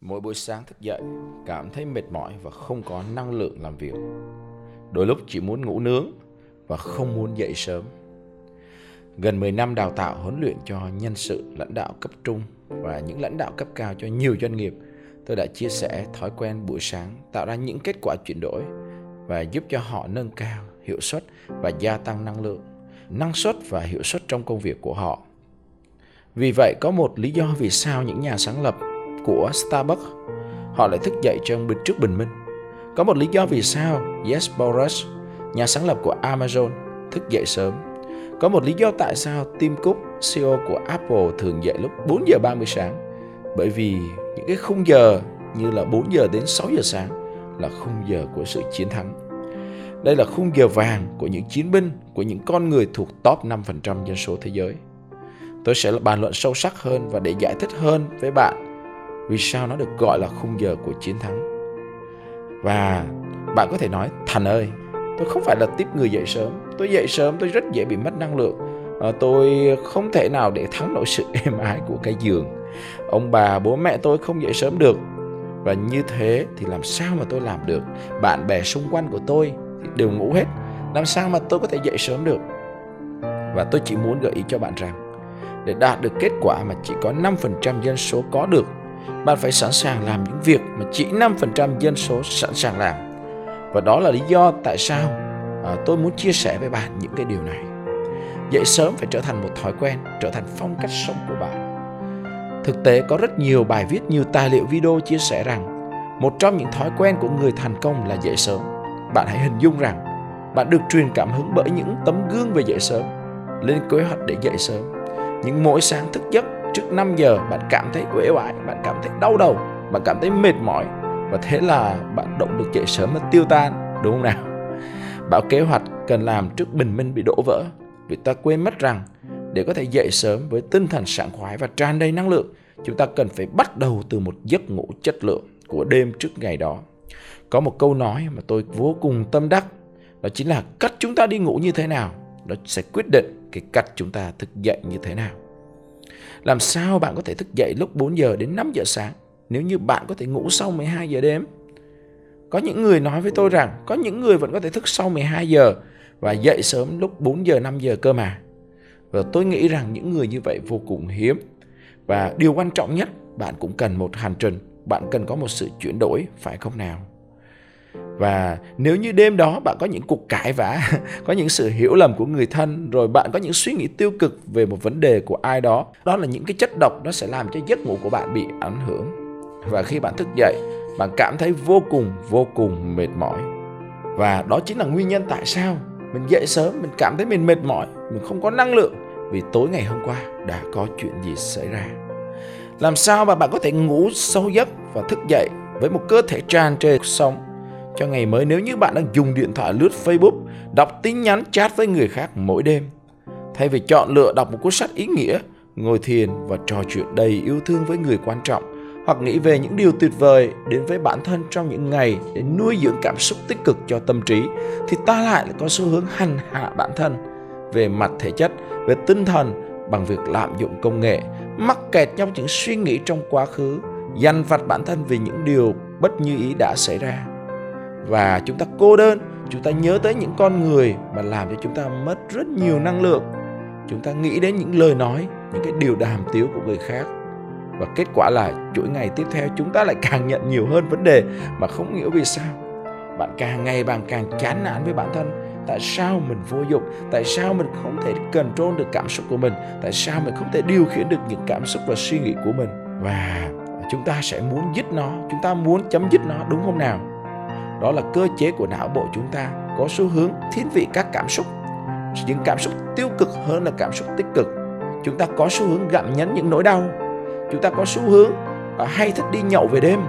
Mỗi buổi sáng thức dậy, cảm thấy mệt mỏi và không có năng lượng làm việc. Đôi lúc chỉ muốn ngủ nướng và không muốn dậy sớm. Gần 10 năm đào tạo huấn luyện cho nhân sự lãnh đạo cấp trung và những lãnh đạo cấp cao cho nhiều doanh nghiệp, tôi đã chia sẻ thói quen buổi sáng tạo ra những kết quả chuyển đổi và giúp cho họ nâng cao hiệu suất và gia tăng năng lượng, năng suất và hiệu suất trong công việc của họ. Vì vậy có một lý do vì sao những nhà sáng lập của Starbucks họ lại thức dậy trong trước bình minh. Có một lý do vì sao Yes Bezos, nhà sáng lập của Amazon, thức dậy sớm. Có một lý do tại sao Tim Cook, CEO của Apple thường dậy lúc 4 giờ 30 sáng. Bởi vì những cái khung giờ như là 4 giờ đến 6 giờ sáng là khung giờ của sự chiến thắng. Đây là khung giờ vàng của những chiến binh, của những con người thuộc top 5% dân số thế giới. Tôi sẽ bàn luận sâu sắc hơn và để giải thích hơn với bạn vì sao nó được gọi là khung giờ của chiến thắng. Và bạn có thể nói, Thành ơi, tôi không phải là tiếp người dậy sớm. Tôi dậy sớm tôi rất dễ bị mất năng lượng. À, tôi không thể nào để thắng nổi sự êm ái của cái giường. Ông bà, bố mẹ tôi không dậy sớm được. Và như thế thì làm sao mà tôi làm được? Bạn bè xung quanh của tôi thì đều ngủ hết. Làm sao mà tôi có thể dậy sớm được? Và tôi chỉ muốn gợi ý cho bạn rằng để đạt được kết quả mà chỉ có 5% dân số có được bạn phải sẵn sàng làm những việc mà chỉ 5% dân số sẵn sàng làm. Và đó là lý do tại sao à, tôi muốn chia sẻ với bạn những cái điều này. Dậy sớm phải trở thành một thói quen, trở thành phong cách sống của bạn. Thực tế có rất nhiều bài viết, nhiều tài liệu video chia sẻ rằng một trong những thói quen của người thành công là dậy sớm. Bạn hãy hình dung rằng bạn được truyền cảm hứng bởi những tấm gương về dậy sớm, lên kế hoạch để dậy sớm. Những mỗi sáng thức giấc trước 5 giờ bạn cảm thấy uể oải, bạn cảm thấy đau đầu, bạn cảm thấy mệt mỏi và thế là bạn động lực dậy sớm nó tiêu tan, đúng không nào? Bảo kế hoạch cần làm trước bình minh bị đổ vỡ vì ta quên mất rằng để có thể dậy sớm với tinh thần sảng khoái và tràn đầy năng lượng, chúng ta cần phải bắt đầu từ một giấc ngủ chất lượng của đêm trước ngày đó. Có một câu nói mà tôi vô cùng tâm đắc, đó chính là cách chúng ta đi ngủ như thế nào, nó sẽ quyết định cái cách chúng ta thức dậy như thế nào. Làm sao bạn có thể thức dậy lúc 4 giờ đến 5 giờ sáng nếu như bạn có thể ngủ sau 12 giờ đêm? Có những người nói với tôi rằng có những người vẫn có thể thức sau 12 giờ và dậy sớm lúc 4 giờ 5 giờ cơ mà. Và tôi nghĩ rằng những người như vậy vô cùng hiếm. Và điều quan trọng nhất, bạn cũng cần một hành trình, bạn cần có một sự chuyển đổi, phải không nào? Và nếu như đêm đó bạn có những cuộc cãi vã, có những sự hiểu lầm của người thân, rồi bạn có những suy nghĩ tiêu cực về một vấn đề của ai đó đó là những cái chất độc nó sẽ làm cho giấc ngủ của bạn bị ảnh hưởng. Và khi bạn thức dậy, bạn cảm thấy vô cùng vô cùng mệt mỏi. Và đó chính là nguyên nhân tại sao mình dậy sớm, mình cảm thấy mình mệt mỏi, mình không có năng lượng vì tối ngày hôm qua đã có chuyện gì xảy ra. Làm sao mà bạn có thể ngủ sâu giấc và thức dậy với một cơ thể tràn trề sống cho ngày mới nếu như bạn đang dùng điện thoại lướt Facebook, đọc tin nhắn chat với người khác mỗi đêm. Thay vì chọn lựa đọc một cuốn sách ý nghĩa, ngồi thiền và trò chuyện đầy yêu thương với người quan trọng, hoặc nghĩ về những điều tuyệt vời đến với bản thân trong những ngày để nuôi dưỡng cảm xúc tích cực cho tâm trí, thì ta lại có xu hướng hành hạ bản thân về mặt thể chất, về tinh thần bằng việc lạm dụng công nghệ, mắc kẹt trong những suy nghĩ trong quá khứ, dằn vặt bản thân vì những điều bất như ý đã xảy ra và chúng ta cô đơn, chúng ta nhớ tới những con người mà làm cho chúng ta mất rất nhiều năng lượng. Chúng ta nghĩ đến những lời nói, những cái điều đàm tiếu của người khác. Và kết quả là chuỗi ngày tiếp theo chúng ta lại càng nhận nhiều hơn vấn đề mà không hiểu vì sao. Bạn càng ngày bạn càng chán nản với bản thân. Tại sao mình vô dụng? Tại sao mình không thể control được cảm xúc của mình? Tại sao mình không thể điều khiển được những cảm xúc và suy nghĩ của mình? Và chúng ta sẽ muốn dứt nó, chúng ta muốn chấm dứt nó, đúng không nào? Đó là cơ chế của não bộ chúng ta, có xu hướng thiên vị các cảm xúc. Những cảm xúc tiêu cực hơn là cảm xúc tích cực. Chúng ta có xu hướng gặm nhấn những nỗi đau. Chúng ta có xu hướng à, hay thích đi nhậu về đêm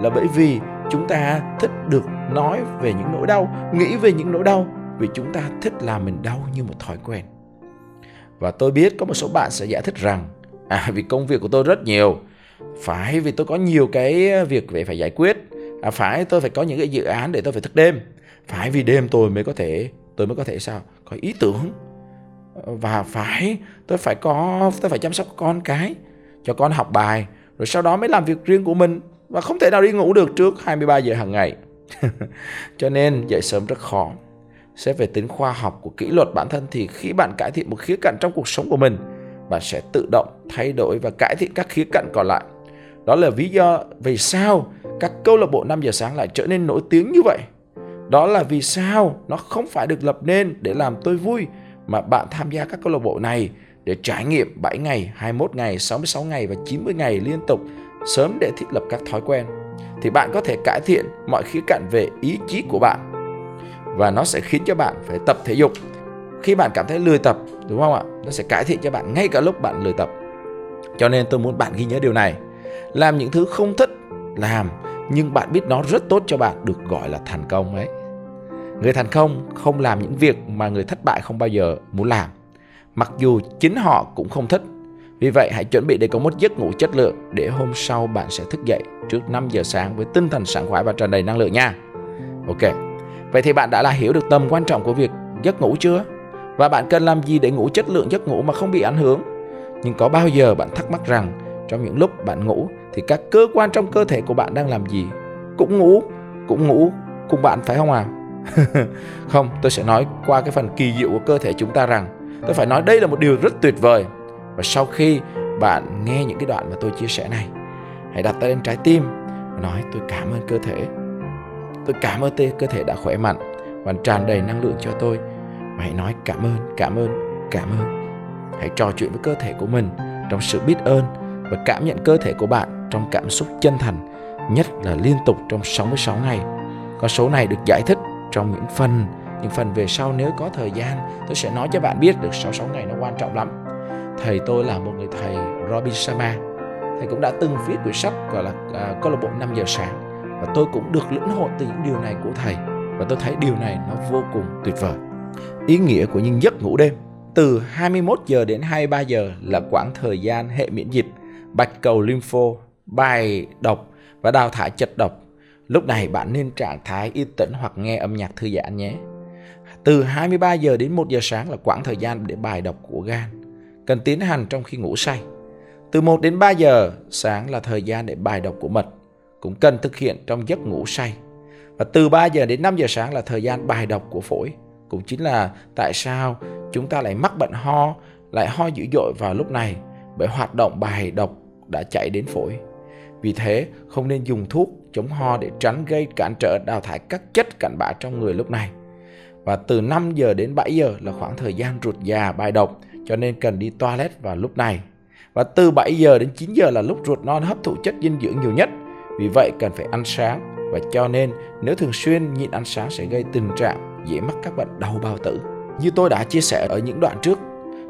là bởi vì chúng ta thích được nói về những nỗi đau, nghĩ về những nỗi đau, vì chúng ta thích làm mình đau như một thói quen. Và tôi biết có một số bạn sẽ giải thích rằng à vì công việc của tôi rất nhiều. Phải vì tôi có nhiều cái việc về phải giải quyết à, phải tôi phải có những cái dự án để tôi phải thức đêm phải vì đêm tôi mới có thể tôi mới có thể sao có ý tưởng và phải tôi phải có tôi phải chăm sóc con cái cho con học bài rồi sau đó mới làm việc riêng của mình và không thể nào đi ngủ được trước 23 giờ hàng ngày. Cho nên dậy sớm rất khó. Xét về tính khoa học của kỷ luật bản thân thì khi bạn cải thiện một khía cạnh trong cuộc sống của mình, bạn sẽ tự động thay đổi và cải thiện các khía cạnh còn lại. Đó là lý do vì sao các câu lạc bộ 5 giờ sáng lại trở nên nổi tiếng như vậy. Đó là vì sao nó không phải được lập nên để làm tôi vui mà bạn tham gia các câu lạc bộ này để trải nghiệm 7 ngày, 21 ngày, 66 ngày và 90 ngày liên tục sớm để thiết lập các thói quen. Thì bạn có thể cải thiện mọi khía cạnh về ý chí của bạn. Và nó sẽ khiến cho bạn phải tập thể dục. Khi bạn cảm thấy lười tập đúng không ạ? Nó sẽ cải thiện cho bạn ngay cả lúc bạn lười tập. Cho nên tôi muốn bạn ghi nhớ điều này. Làm những thứ không thích làm, nhưng bạn biết nó rất tốt cho bạn, được gọi là thành công ấy người thành công không làm những việc mà người thất bại không bao giờ muốn làm, mặc dù chính họ cũng không thích vì vậy, hãy chuẩn bị để có một giấc ngủ chất lượng để hôm sau bạn sẽ thức dậy trước 5 giờ sáng với tinh thần sảng khoái và tràn đầy năng lượng nha. Ok. Vậy thì bạn đã là hiểu được tầm quan trọng của việc giấc ngủ chưa? Và bạn cần làm gì để ngủ chất lượng giấc ngủ mà không bị ảnh hưởng? Nhưng có bao giờ bạn thắc mắc rằng trong những lúc bạn ngủ thì các cơ quan trong cơ thể của bạn đang làm gì? Cũng ngủ, cũng ngủ cùng bạn phải không à? không, tôi sẽ nói qua cái phần kỳ diệu của cơ thể chúng ta rằng tôi phải nói đây là một điều rất tuyệt vời và sau khi bạn nghe những cái đoạn mà tôi chia sẻ này hãy đặt tay lên trái tim và nói tôi cảm ơn cơ thể tôi cảm ơn cơ thể đã khỏe mạnh và tràn đầy năng lượng cho tôi và hãy nói cảm ơn cảm ơn cảm ơn hãy trò chuyện với cơ thể của mình trong sự biết ơn và cảm nhận cơ thể của bạn trong cảm xúc chân thành nhất là liên tục trong 66 ngày. Con số này được giải thích trong những phần những phần về sau nếu có thời gian tôi sẽ nói cho bạn biết được 66 ngày nó quan trọng lắm. Thầy tôi là một người thầy Robin Sharma. Thầy cũng đã từng viết quyển sách gọi là uh, câu lạc bộ 5 giờ sáng và tôi cũng được lĩnh hội từ những điều này của thầy và tôi thấy điều này nó vô cùng tuyệt vời. Ý nghĩa của những giấc ngủ đêm từ 21 giờ đến 23 giờ là quãng thời gian hệ miễn dịch bạch cầu lympho bài độc và đào thải chất độc. Lúc này bạn nên trạng thái yên tĩnh hoặc nghe âm nhạc thư giãn nhé. Từ 23 giờ đến 1 giờ sáng là quãng thời gian để bài độc của gan. Cần tiến hành trong khi ngủ say. Từ 1 đến 3 giờ sáng là thời gian để bài đọc của mật, cũng cần thực hiện trong giấc ngủ say. Và từ 3 giờ đến 5 giờ sáng là thời gian bài đọc của phổi, cũng chính là tại sao chúng ta lại mắc bệnh ho, lại ho dữ dội vào lúc này, bởi hoạt động bài độc đã chảy đến phổi. Vì thế, không nên dùng thuốc chống ho để tránh gây cản trở đào thải các chất cặn bã trong người lúc này. Và từ 5 giờ đến 7 giờ là khoảng thời gian ruột già bài độc cho nên cần đi toilet vào lúc này. Và từ 7 giờ đến 9 giờ là lúc ruột non hấp thụ chất dinh dưỡng nhiều nhất. Vì vậy cần phải ăn sáng và cho nên nếu thường xuyên nhịn ăn sáng sẽ gây tình trạng dễ mắc các bệnh đau bao tử. Như tôi đã chia sẻ ở những đoạn trước,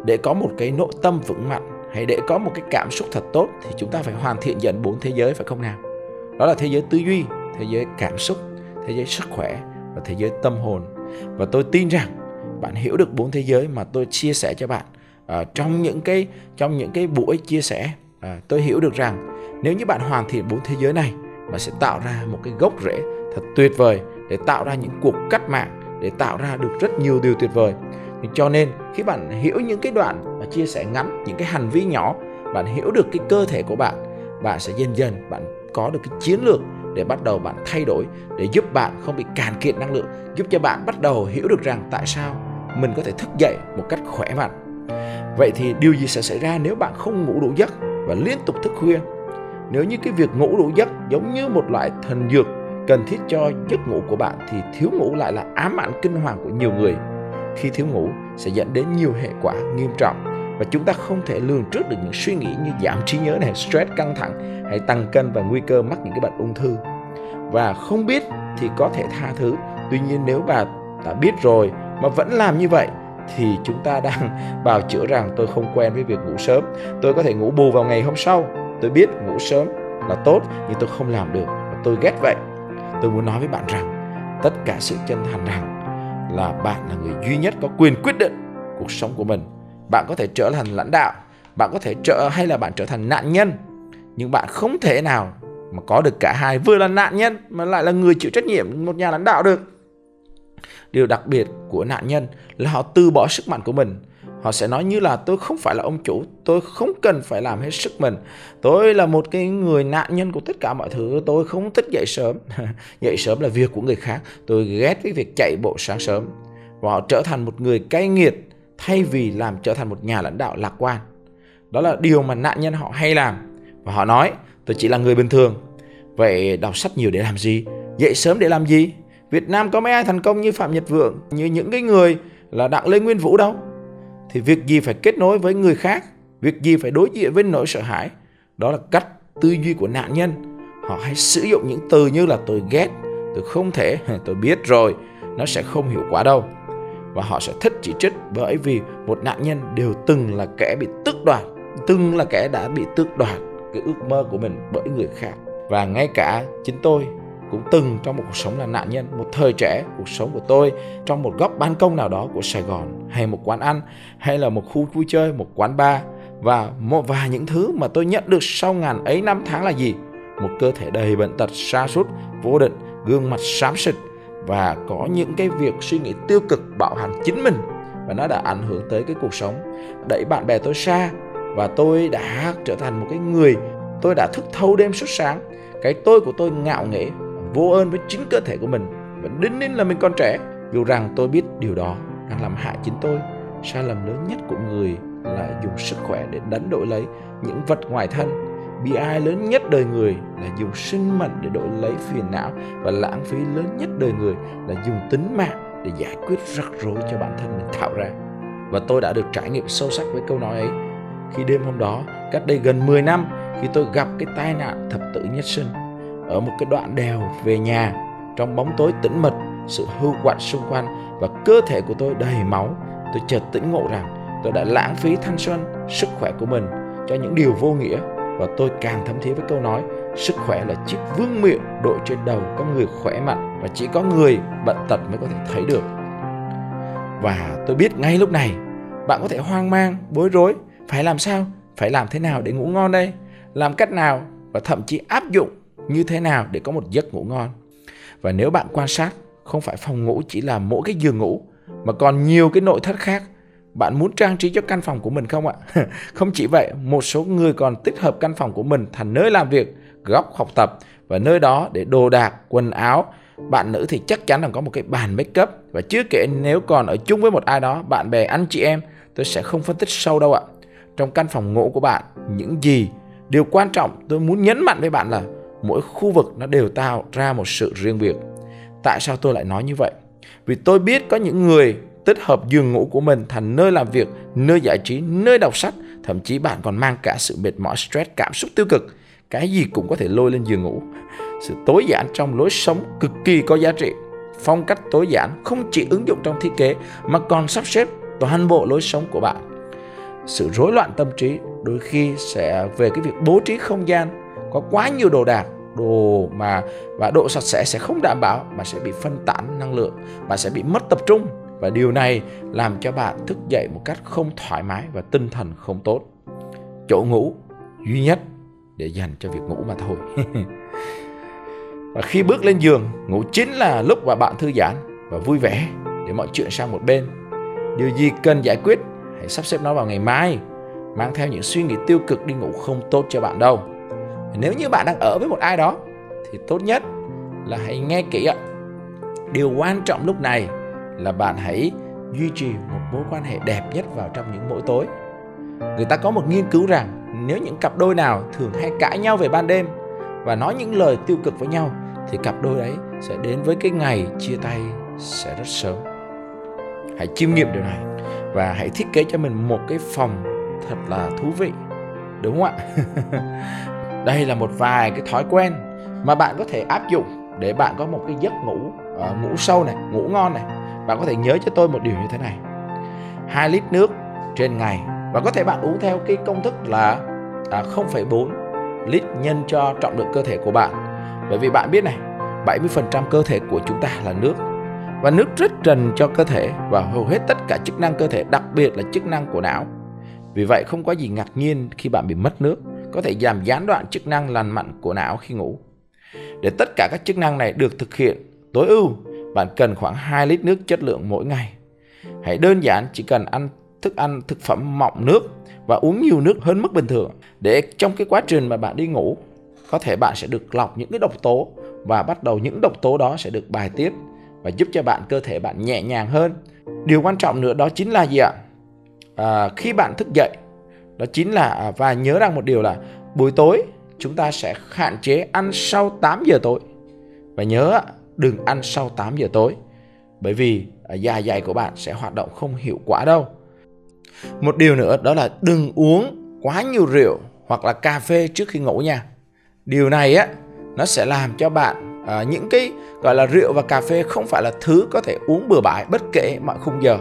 để có một cái nội tâm vững mạnh hay để có một cái cảm xúc thật tốt thì chúng ta phải hoàn thiện dần bốn thế giới phải không nào? Đó là thế giới tư duy, thế giới cảm xúc, thế giới sức khỏe và thế giới tâm hồn. Và tôi tin rằng bạn hiểu được bốn thế giới mà tôi chia sẻ cho bạn à, trong những cái trong những cái buổi chia sẻ à, tôi hiểu được rằng nếu như bạn hoàn thiện bốn thế giới này bạn sẽ tạo ra một cái gốc rễ thật tuyệt vời để tạo ra những cuộc cách mạng để tạo ra được rất nhiều điều tuyệt vời cho nên khi bạn hiểu những cái đoạn và chia sẻ ngắn những cái hành vi nhỏ bạn hiểu được cái cơ thể của bạn bạn sẽ dần dần bạn có được cái chiến lược để bắt đầu bạn thay đổi, để giúp bạn không bị cạn kiệt năng lượng, giúp cho bạn bắt đầu hiểu được rằng tại sao mình có thể thức dậy một cách khỏe mạnh Vậy thì điều gì sẽ xảy ra nếu bạn không ngủ đủ giấc và liên tục thức khuya? Nếu như cái việc ngủ đủ giấc giống như một loại thần dược cần thiết cho giấc ngủ của bạn thì thiếu ngủ lại là ám ảnh kinh hoàng của nhiều người. Khi thiếu ngủ sẽ dẫn đến nhiều hệ quả nghiêm trọng và chúng ta không thể lường trước được những suy nghĩ như giảm trí nhớ này, stress căng thẳng hay tăng cân và nguy cơ mắc những cái bệnh ung thư. Và không biết thì có thể tha thứ. Tuy nhiên nếu bà đã biết rồi mà vẫn làm như vậy thì chúng ta đang bào chữa rằng tôi không quen với việc ngủ sớm tôi có thể ngủ bù vào ngày hôm sau tôi biết ngủ sớm là tốt nhưng tôi không làm được và tôi ghét vậy tôi muốn nói với bạn rằng tất cả sự chân thành rằng là bạn là người duy nhất có quyền quyết định cuộc sống của mình bạn có thể trở thành lãnh đạo, bạn có thể trở hay là bạn trở thành nạn nhân. Nhưng bạn không thể nào mà có được cả hai, vừa là nạn nhân mà lại là người chịu trách nhiệm, một nhà lãnh đạo được. Điều đặc biệt của nạn nhân là họ từ bỏ sức mạnh của mình. họ sẽ nói như là, tôi không phải là ông chủ, tôi không cần phải làm hết sức mình. Tôi là một cái người nạn nhân của tất cả mọi thứ, tôi không thích dậy sớm. Dậy sớm là việc của người khác, tôi ghét cái việc chạy bộ sáng sớm. Và họ trở thành một người cay nghiệt thay vì làm trở thành một nhà lãnh đạo lạc quan. Đó là điều mà nạn nhân họ hay làm. Và họ nói, tôi chỉ là người bình thường. Vậy đọc sách nhiều để làm gì? Dậy sớm để làm gì? Việt Nam có mấy ai thành công như Phạm Nhật Vượng, như những cái người là Đặng Lê Nguyên Vũ đâu? Thì việc gì phải kết nối với người khác? Việc gì phải đối diện với nỗi sợ hãi? Đó là cách tư duy của nạn nhân. Họ hay sử dụng những từ như là tôi ghét tôi không thể tôi biết rồi nó sẽ không hiệu quả đâu và họ sẽ thích chỉ trích bởi vì một nạn nhân đều từng là kẻ bị tước đoạt, từng là kẻ đã bị tước đoạt cái ước mơ của mình bởi người khác. Và ngay cả chính tôi cũng từng trong một cuộc sống là nạn nhân, một thời trẻ, cuộc sống của tôi trong một góc ban công nào đó của Sài Gòn, hay một quán ăn, hay là một khu vui chơi, một quán bar. Và một vài những thứ mà tôi nhận được sau ngàn ấy năm tháng là gì? Một cơ thể đầy bệnh tật sa sút, vô định, gương mặt xám xịt và có những cái việc suy nghĩ tiêu cực bạo hành chính mình. Và nó đã ảnh hưởng tới cái cuộc sống. Đẩy bạn bè tôi xa. Và tôi đã trở thành một cái người tôi đã thức thâu đêm suốt sáng. Cái tôi của tôi ngạo nghễ, vô ơn với chính cơ thể của mình. Và đính ninh là mình còn trẻ. Dù rằng tôi biết điều đó đang làm hại chính tôi. Sai lầm lớn nhất của người là dùng sức khỏe để đánh đổi lấy những vật ngoài thân bi ai lớn nhất đời người là dùng sinh mệnh để đổi lấy phiền não và lãng phí lớn nhất đời người là dùng tính mạng để giải quyết rắc rối cho bản thân mình tạo ra. Và tôi đã được trải nghiệm sâu sắc với câu nói ấy. Khi đêm hôm đó, cách đây gần 10 năm, khi tôi gặp cái tai nạn thập tử nhất sinh, ở một cái đoạn đèo về nhà, trong bóng tối tĩnh mịch, sự hư quạnh xung quanh và cơ thể của tôi đầy máu, tôi chợt tỉnh ngộ rằng tôi đã lãng phí thanh xuân, sức khỏe của mình cho những điều vô nghĩa và tôi càng thấm thía với câu nói sức khỏe là chiếc vương miện đội trên đầu con người khỏe mạnh và chỉ có người bệnh tật mới có thể thấy được và tôi biết ngay lúc này bạn có thể hoang mang bối rối phải làm sao phải làm thế nào để ngủ ngon đây làm cách nào và thậm chí áp dụng như thế nào để có một giấc ngủ ngon. Và nếu bạn quan sát, không phải phòng ngủ chỉ là mỗi cái giường ngủ mà còn nhiều cái nội thất khác. Bạn muốn trang trí cho căn phòng của mình không ạ? không chỉ vậy, một số người còn tích hợp căn phòng của mình thành nơi làm việc, góc học tập và nơi đó để đồ đạc, quần áo. Bạn nữ thì chắc chắn là có một cái bàn make up và chưa kể nếu còn ở chung với một ai đó, bạn bè, anh chị em, tôi sẽ không phân tích sâu đâu ạ. Trong căn phòng ngủ của bạn, những gì điều quan trọng tôi muốn nhấn mạnh với bạn là mỗi khu vực nó đều tạo ra một sự riêng biệt. Tại sao tôi lại nói như vậy? Vì tôi biết có những người tích hợp giường ngủ của mình thành nơi làm việc, nơi giải trí, nơi đọc sách, thậm chí bạn còn mang cả sự mệt mỏi, stress, cảm xúc tiêu cực. Cái gì cũng có thể lôi lên giường ngủ. Sự tối giản trong lối sống cực kỳ có giá trị. Phong cách tối giản không chỉ ứng dụng trong thiết kế mà còn sắp xếp toàn bộ lối sống của bạn. Sự rối loạn tâm trí đôi khi sẽ về cái việc bố trí không gian có quá nhiều đồ đạc đồ mà và độ sạch sẽ sẽ không đảm bảo mà sẽ bị phân tán năng lượng mà sẽ bị mất tập trung và điều này làm cho bạn thức dậy một cách không thoải mái và tinh thần không tốt. Chỗ ngủ, duy nhất để dành cho việc ngủ mà thôi. Và khi bước lên giường, ngủ chính là lúc mà bạn thư giãn và vui vẻ để mọi chuyện sang một bên. Điều gì cần giải quyết, hãy sắp xếp nó vào ngày mai, mang theo những suy nghĩ tiêu cực đi ngủ không tốt cho bạn đâu. Nếu như bạn đang ở với một ai đó, thì tốt nhất là hãy nghe kỹ ạ. Điều quan trọng lúc này là bạn hãy duy trì một mối quan hệ đẹp nhất vào trong những mỗi tối. Người ta có một nghiên cứu rằng nếu những cặp đôi nào thường hay cãi nhau về ban đêm và nói những lời tiêu cực với nhau thì cặp đôi ấy sẽ đến với cái ngày chia tay sẽ rất sớm. Hãy chiêm nghiệm điều này và hãy thiết kế cho mình một cái phòng thật là thú vị đúng không ạ? Đây là một vài cái thói quen mà bạn có thể áp dụng để bạn có một cái giấc ngủ uh, ngủ sâu này ngủ ngon này bạn có thể nhớ cho tôi một điều như thế này. 2 lít nước trên ngày. Và có thể bạn uống theo cái công thức là à, 0,4 lít nhân cho trọng lượng cơ thể của bạn. Bởi vì bạn biết này 70% cơ thể của chúng ta là nước. Và nước rất trần cho cơ thể và hầu hết tất cả chức năng cơ thể đặc biệt là chức năng của não. Vì vậy không có gì ngạc nhiên khi bạn bị mất nước có thể giảm gián đoạn chức năng lành mạnh của não khi ngủ. Để tất cả các chức năng này được thực hiện tối ưu, bạn cần khoảng 2 lít nước chất lượng mỗi ngày. Hãy đơn giản chỉ cần ăn thức ăn thực phẩm mọng nước và uống nhiều nước hơn mức bình thường để trong cái quá trình mà bạn đi ngủ có thể bạn sẽ được lọc những cái độc tố và bắt đầu những độc tố đó sẽ được bài tiết và giúp cho bạn cơ thể bạn nhẹ nhàng hơn. Điều quan trọng nữa đó chính là gì ạ? À, khi bạn thức dậy đó chính là à, và nhớ rằng một điều là buổi tối chúng ta sẽ hạn chế ăn sau 8 giờ tối. Và nhớ đừng ăn sau 8 giờ tối bởi vì dạ dày của bạn sẽ hoạt động không hiệu quả đâu. Một điều nữa đó là đừng uống quá nhiều rượu hoặc là cà phê trước khi ngủ nha. Điều này á nó sẽ làm cho bạn à, những cái gọi là rượu và cà phê không phải là thứ có thể uống bừa bãi bất kể mọi khung giờ.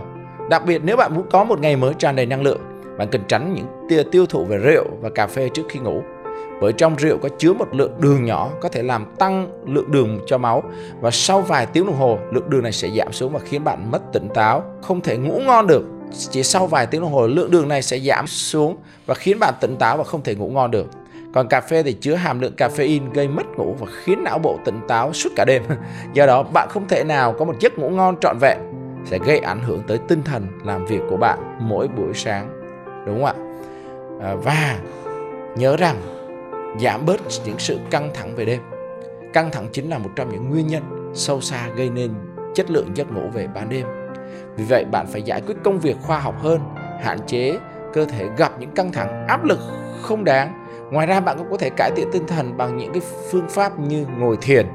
Đặc biệt nếu bạn muốn có một ngày mới tràn đầy năng lượng bạn cần tránh những tia tiêu thụ về rượu và cà phê trước khi ngủ bởi trong rượu có chứa một lượng đường nhỏ có thể làm tăng lượng đường cho máu. Và sau vài tiếng đồng hồ lượng đường này sẽ giảm xuống và khiến bạn mất tỉnh táo không thể ngủ ngon được. Chỉ sau vài tiếng đồng hồ lượng đường này sẽ giảm xuống và khiến bạn tỉnh táo và không thể ngủ ngon được. Còn cà phê thì chứa hàm lượng caffeine gây mất ngủ và khiến não bộ tỉnh táo suốt cả đêm. Do đó bạn không thể nào có một giấc ngủ ngon trọn vẹn sẽ gây ảnh hưởng tới tinh thần làm việc của bạn mỗi buổi sáng. Đúng không ạ? À, và nhớ rằng giảm bớt những sự căng thẳng về đêm. Căng thẳng chính là một trong những nguyên nhân sâu xa gây nên chất lượng giấc ngủ về ban đêm. Vì vậy, bạn phải giải quyết công việc khoa học hơn, hạn chế cơ thể gặp những căng thẳng áp lực không đáng. Ngoài ra, bạn cũng có thể cải thiện tinh thần bằng những cái phương pháp như ngồi thiền.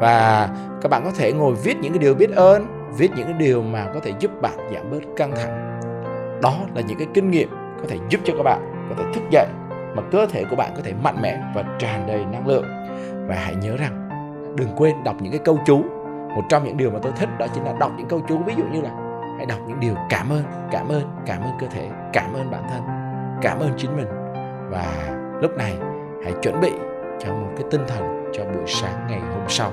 Và các bạn có thể ngồi viết những cái điều biết ơn, viết những cái điều mà có thể giúp bạn giảm bớt căng thẳng. Đó là những cái kinh nghiệm có thể giúp cho các bạn có thể thức dậy mà cơ thể của bạn có thể mạnh mẽ và tràn đầy năng lượng. Và hãy nhớ rằng, đừng quên đọc những cái câu chú. Một trong những điều mà tôi thích đó chính là đọc những câu chú. Ví dụ như là, hãy đọc những điều cảm ơn cảm ơn cảm ơn cơ thể, cảm ơn bản thân, cảm ơn chính mình. Và lúc này, hãy chuẩn bị cho một cái tinh thần cho buổi sáng ngày hôm sau.